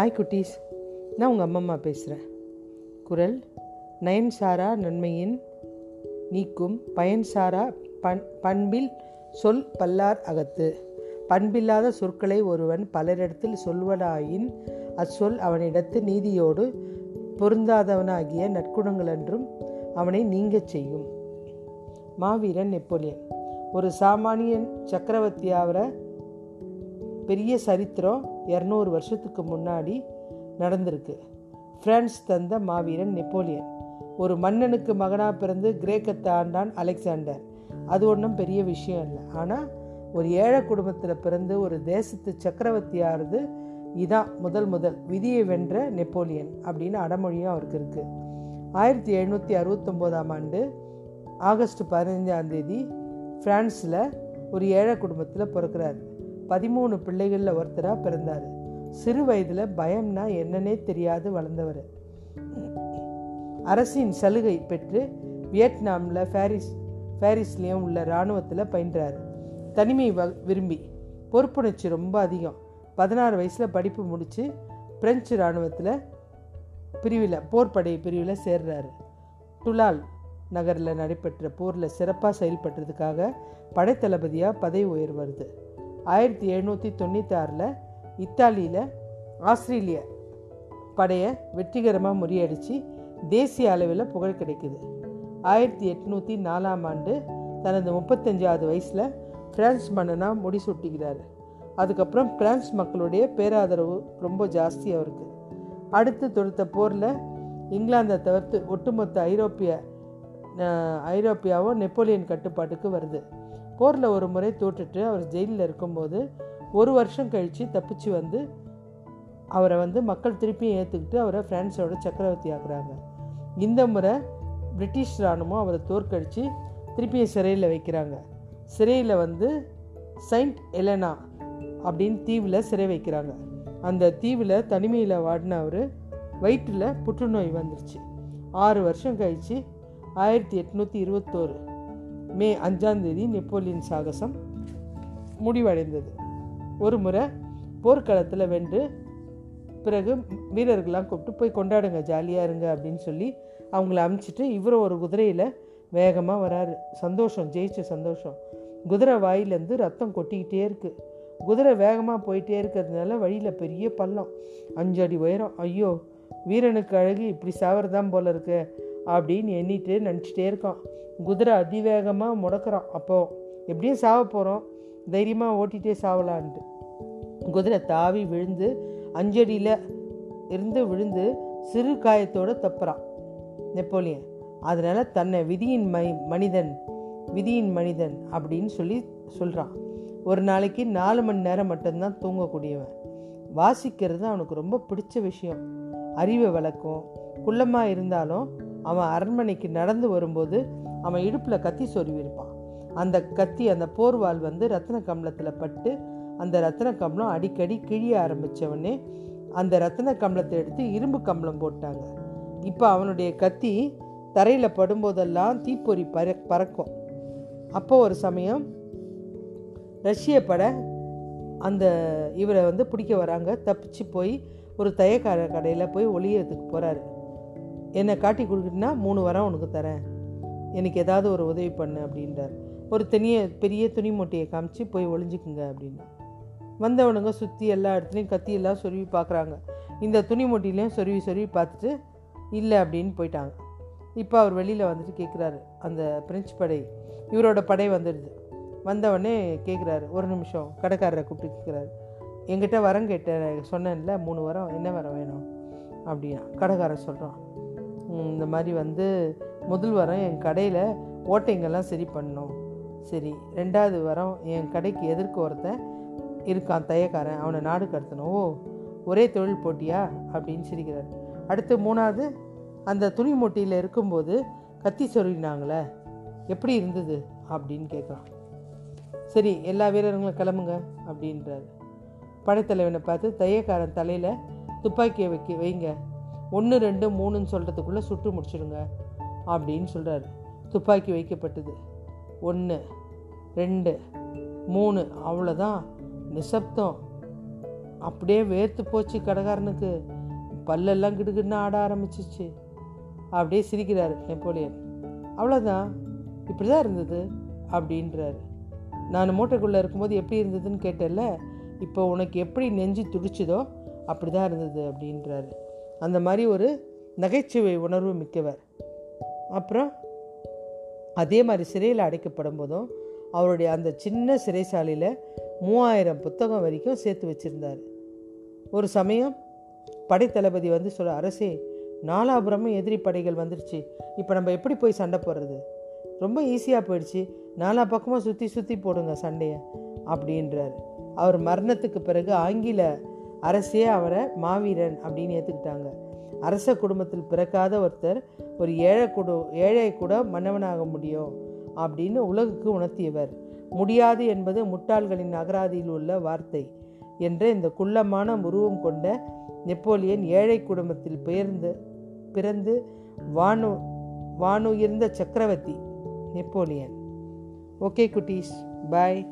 Hi குட்டீஸ். நான் உங்கள் அம்மம்மா பேசுகிறேன் குரல் நயன்சாரா நன்மையின் நீக்கும் பயன்சாரா பண் பண்பில் சொல் பல்லார் அகத்து. பண்பில்லாத சொற்களை ஒருவன் பலரிடத்தில் சொல்வனாயின் அச்சொல் அவனிடத்து நீதியோடு பொருந்தாதவனாகிய நற்குணங்களன்றும் அவனை நீங்கச் செய்யும். மாவீரன் நெப்போலியன். ஒரு சாமானியன் சக்கரவர்த்தியாகிற பெரிய சரித்திரம் இரநூறு வருஷத்துக்கு முன்னாடி நடந்திருக்கு. பிரான்ஸ் தந்த மாவீரன் நெப்போலியன். ஒரு மன்னனுக்கு மகனாக பிறந்து கிரேக்கத்தை ஆண்டான் அலெக்சாண்டர். அது ஒன்றும் பெரிய விஷயம் இல்லை. ஆனால் ஒரு ஏழை குடும்பத்தில் பிறந்து ஒரு தேசத்து சக்கரவர்த்தியாகிறது இதான் முதல் முதல் விதியை வென்ற நெப்போலியன் அப்படின்னு அடமொழியும் அவருக்கு இருக்குது ஆயிரத்தி எழுநூற்றி அறுபத்தொம்போதாம் ஆண்டு ஆகஸ்ட் பதினஞ்சாம் தேதி ஃப்ரான்ஸில் ஒரு ஏழை குடும்பத்தில் பிறக்கிறார். பதிமூணு பிள்ளைகளில் ஒருத்தராக பிறந்தார். சிறு வயதில் பயம்னா என்னன்னே தெரியாது வளர்ந்தவர். அரசின் சலுகை பெற்று வியட்நாமில் பாரிஸ் பாரிஸ்லேயும் உள்ள இராணுவத்தில் பயின்றார். தனிமை வ விரும்பி பொறுப்புணர்ச்சி ரொம்ப அதிகம். பதினாறு வயசில் படிப்பு முடித்து பிரெஞ்சு இராணுவத்தில் பிரிவில் போர்ப்படை பிரிவில் சேர்றாரு. டுலால் நகரில் நடைபெற்ற போரில் சிறப்பாக செயல்பட்டதுக்காக படைத்தளபதியாக பதவி உயர் வருது. ஆயிரத்தி எழுநூற்றி தொண்ணூற்றி இத்தாலியில் ஆஸ்திரேலிய படையை வெற்றிகரமாக முறியடித்து தேசிய அளவில் புகழ் கிடைக்குது. ஆயிரத்தி எட்நூற்றி நாலாம் ஆண்டு தனது முப்பத்தஞ்சாவது வயசில் பிரான்ஸ் மன்னனாக முடிசூட்டிக்கிறார் அதுக்கப்புறம் பிரான்ஸ் மக்களுடைய பேராதரவு ரொம்ப ஜாஸ்தி அவருக்கு. அடுத்து தொடுத்த போரில் இங்கிலாந்தை தவிர்த்து ஒட்டுமொத்த ஐரோப்பிய ஐரோப்பியாவும் நெப்போலியன் கட்டுப்பாட்டுக்கு வருது. போரில் ஒரு முறை தோற்றுட்டு அவர் ஜெயிலில் இருக்கும்போது ஒரு வருஷம் கழித்து தப்பிச்சு வந்து அவரை வந்து மக்கள் திருப்பியும் ஏற்றுக்கிட்டு அவரை ஃப்ரான்ஸோட சக்கரவர்த்தி ஆக்குறாங்க. இந்த முறை பிரிட்டிஷ் இராணுவம் அவரை தோற்கடித்து திருப்பியும் சிறையில் வைக்கிறாங்க. சிறையில் வந்து செயின்ட் எலனா அப்படின்னு தீவில் சிறை வைக்கிறாங்க. அந்த தீவில் தனிமையில் வாடின அவர் வயிற்றில் புற்றுநோய் வந்துருச்சு. ஆறு வருஷம் கழித்து ஆயிரத்தி எட்நூற்றி இருபத்தோரு மே அஞ்சாந்தேதி நெப்போலியன் சாகசம் முடிவடைந்தது. ஒரு முறை போர்க்களத்தில் வென்று பிறகு வீரர்கள்லாம் கூப்பிட்டு போய் கொண்டாடுங்க ஜாலியாக இருங்க அப்படின்னு சொல்லி அவங்கள அமுச்சிட்டு இவரும் ஒரு குதிரையில் வேகமாக வராரு. சந்தோஷம் ஜெயிச்ச சந்தோஷம். குதிரை வாயிலேருந்து ரத்தம் கொட்டிக்கிட்டே இருக்குது குதிரை வேகமாக போயிட்டே இருக்கிறதுனால வழியில் பெரிய பள்ளம். அஞ்சு அடி உயரம். ஐயோ வீரனுக்கு அழகு இப்படி சாவறதான் போல இருக்குது அப்படின்னு எண்ணிட்டு நினச்சிட்டே இருக்கான். குதிரை அதிவேகமாக முடக்கிறான். அப்போது எப்படியும் சாவ போகிறோம் தைரியமாக ஓட்டிகிட்டே சாவலான்ட்டு. குதிரை தாவி விழுந்து அஞ்சடியில் இருந்து விழுந்து சிறு காயத்தோடு தப்புறான். நெப்போலியன் அதனால் தன்னை விதியின் மை மனிதன் விதியின் மனிதன் அப்படின்னு சொல்லி சொல்கிறான் ஒரு நாளைக்கு நாலு மணி நேரம் மட்டும்தான் தூங்கக்கூடியவன். வாசிக்கிறது அவனுக்கு ரொம்ப பிடிச்ச விஷயம். அறிவை வளர்க்கும். குள்ளமாக இருந்தாலும் அவன் அரண்மனைக்கு நடந்து வரும்போது அவன் இடுப்பில் கத்தி சொருவிருப்பான் அந்த கத்தி அந்த போர்வால் வந்து ரத்ன கம்பளத்தில் பட்டு அந்த ரத்ன கம்பளம் அடிக்கடி கிழிய ஆரம்பித்தவொடனே அந்த ரத்ன கம்பளத்தை எடுத்து இரும்பு கம்பளம் போட்டாங்க. இப்போ அவனுடைய கத்தி தரையில் படும்போதெல்லாம் தீப்பொறி பற பறக்கும். அப்போ ஒரு சமயம் ரஷ்ய படை அந்த இவரை வந்து பிடிக்க வராங்க. தப்பிச்சு போய் ஒரு தையக்கார கடையில் போய் ஒளியறதுக்கு போகிறாரு என்னை காட்டி கொடுக்குன்னா மூணு வாரம் உனக்கு தரேன். எனக்கு ஏதாவது ஒரு உதவி பண்ணு அப்படின்றார். ஒரு தனிய பெரிய துணி மூட்டையை காமிச்சு போய் ஒளிஞ்சிக்குங்க அப்படின்னு. வந்தவனுங்க சுற்றி எல்லா இடத்துலையும் கத்தி எல்லாம் சொருவி பார்க்குறாங்க. இந்த துணி மூட்டையிலையும் சொருவி சொருவி பார்த்துட்டு இல்லை அப்படின்னு போயிட்டாங்க. இப்போ அவர் வெளியில் வந்துட்டு கேட்குறாரு அந்த பிரெஞ்சு படை இவரோட படை வந்துடுது. வந்தவொடனே கேட்குறாரு ஒரு நிமிஷம் கடைக்காரரை கூப்பிட்டு கேட்குறாரு எங்கிட்ட வரம் கேட்டேன் சொன்னேன்ல மூணு வரம் என்ன வரம் வேணும்? அப்படின்னா கடைக்காரன் சொல்கிறான் இந்த மாதிரி வந்து முதல் வரம் என் கடையில் ஓட்டைங்கெல்லாம் சரி பண்ணும் சரி ரெண்டாவது வரம் என் கடைக்கு எதிர்க்க ஒருத்தன் இருக்கான் தையக்காரன். அவனை நாடு கடத்தணும். ஓ ஒரே தொழில் போட்டியா? அப்படின்னு சிரிக்கிறார். அடுத்து மூணாவது அந்த துணி மூட்டையில் இருக்கும்போது கத்தி சொருகினாங்களே எப்படி இருந்தது? அப்படின்னு கேட்குறான். சரி எல்லா வீரர்களும் கிளம்புங்க அப்படின்றாரு. படைத்தலைவனை பார்த்து தையக்காரன் தலையில் துப்பாக்கியை வைக்க வைங்க ஒன்று ரெண்டு மூணுன்னு சொல்கிறதுக்குள்ளே சுட்டு முடிச்சிடுங்க அப்படின்னு சொல்கிறாரு துப்பாக்கி வைக்கப்பட்டது. ஒன்று ரெண்டு மூணு அவ்வளோதான் நிசப்தம். அப்படியே வேர்த்து போச்சு கடைக்காரனுக்கு பல்லெல்லாம் கிடுகிடுன்னு ஆட ஆரம்பிச்சிச்சு. அப்படியே சிரிக்கிறார் நெப்போலியன். அவ்வளோதான் இப்படி தான் இருந்தது அப்படின்றாரு. நான் மூட்டைக்குள்ளே இருக்கும்போது எப்படி இருந்ததுன்னு கேட்டேன்ல இப்போ உனக்கு எப்படி நெஞ்சு துடிச்சதோ அப்படி தான் இருந்தது அப்படின்றாரு. அந்த மாதிரி ஒரு நகைச்சுவை உணர்வு மிக்கவர். அப்புறம் அதே மாதிரி சிறையில் அடைக்கப்படும் போதும் அவருடைய அந்த சின்ன சிறைசாலையில் மூவாயிரம் புத்தகம் வரைக்கும் சேர்த்து வச்சுருந்தார். ஒரு சமயம் படைத்தளபதி வந்து சொல்ல அரசே நாலாபுரமும் எதிரி படைகள் வந்துடுச்சு இப்போ நம்ம எப்படி போய் சண்டை போடுறது? ரொம்ப ஈஸியாக போயிடுச்சு. நாலா பக்கமாக சுற்றி சுற்றி போடுங்க சண்டையை. அப்படின்றார். அவர் மரணத்துக்கு பிறகு ஆங்கில அரசே அவரை மாவீரன் அப்படின்னு ஏற்றுக்கிட்டாங்க அரச குடும்பத்தில் பிறக்காத ஒருத்தர் ஒரு ஏழை குடு ஏழை கூட மன்னவனாக முடியும் அப்படின்னு உலகுக்கு உணர்த்தியவர். முடியாது என்பது முட்டாள்களின் அகராதியில் உள்ள வார்த்தை என்ற இந்த குள்ளமான உருவம் கொண்ட நெப்போலியன் ஏழை குடும்பத்தில் பெயர்ந்து பிறந்து வானு வானுயர்ந்த சக்கரவர்த்தி நெப்போலியன். ஓகே குட்டீஸ் பாய்.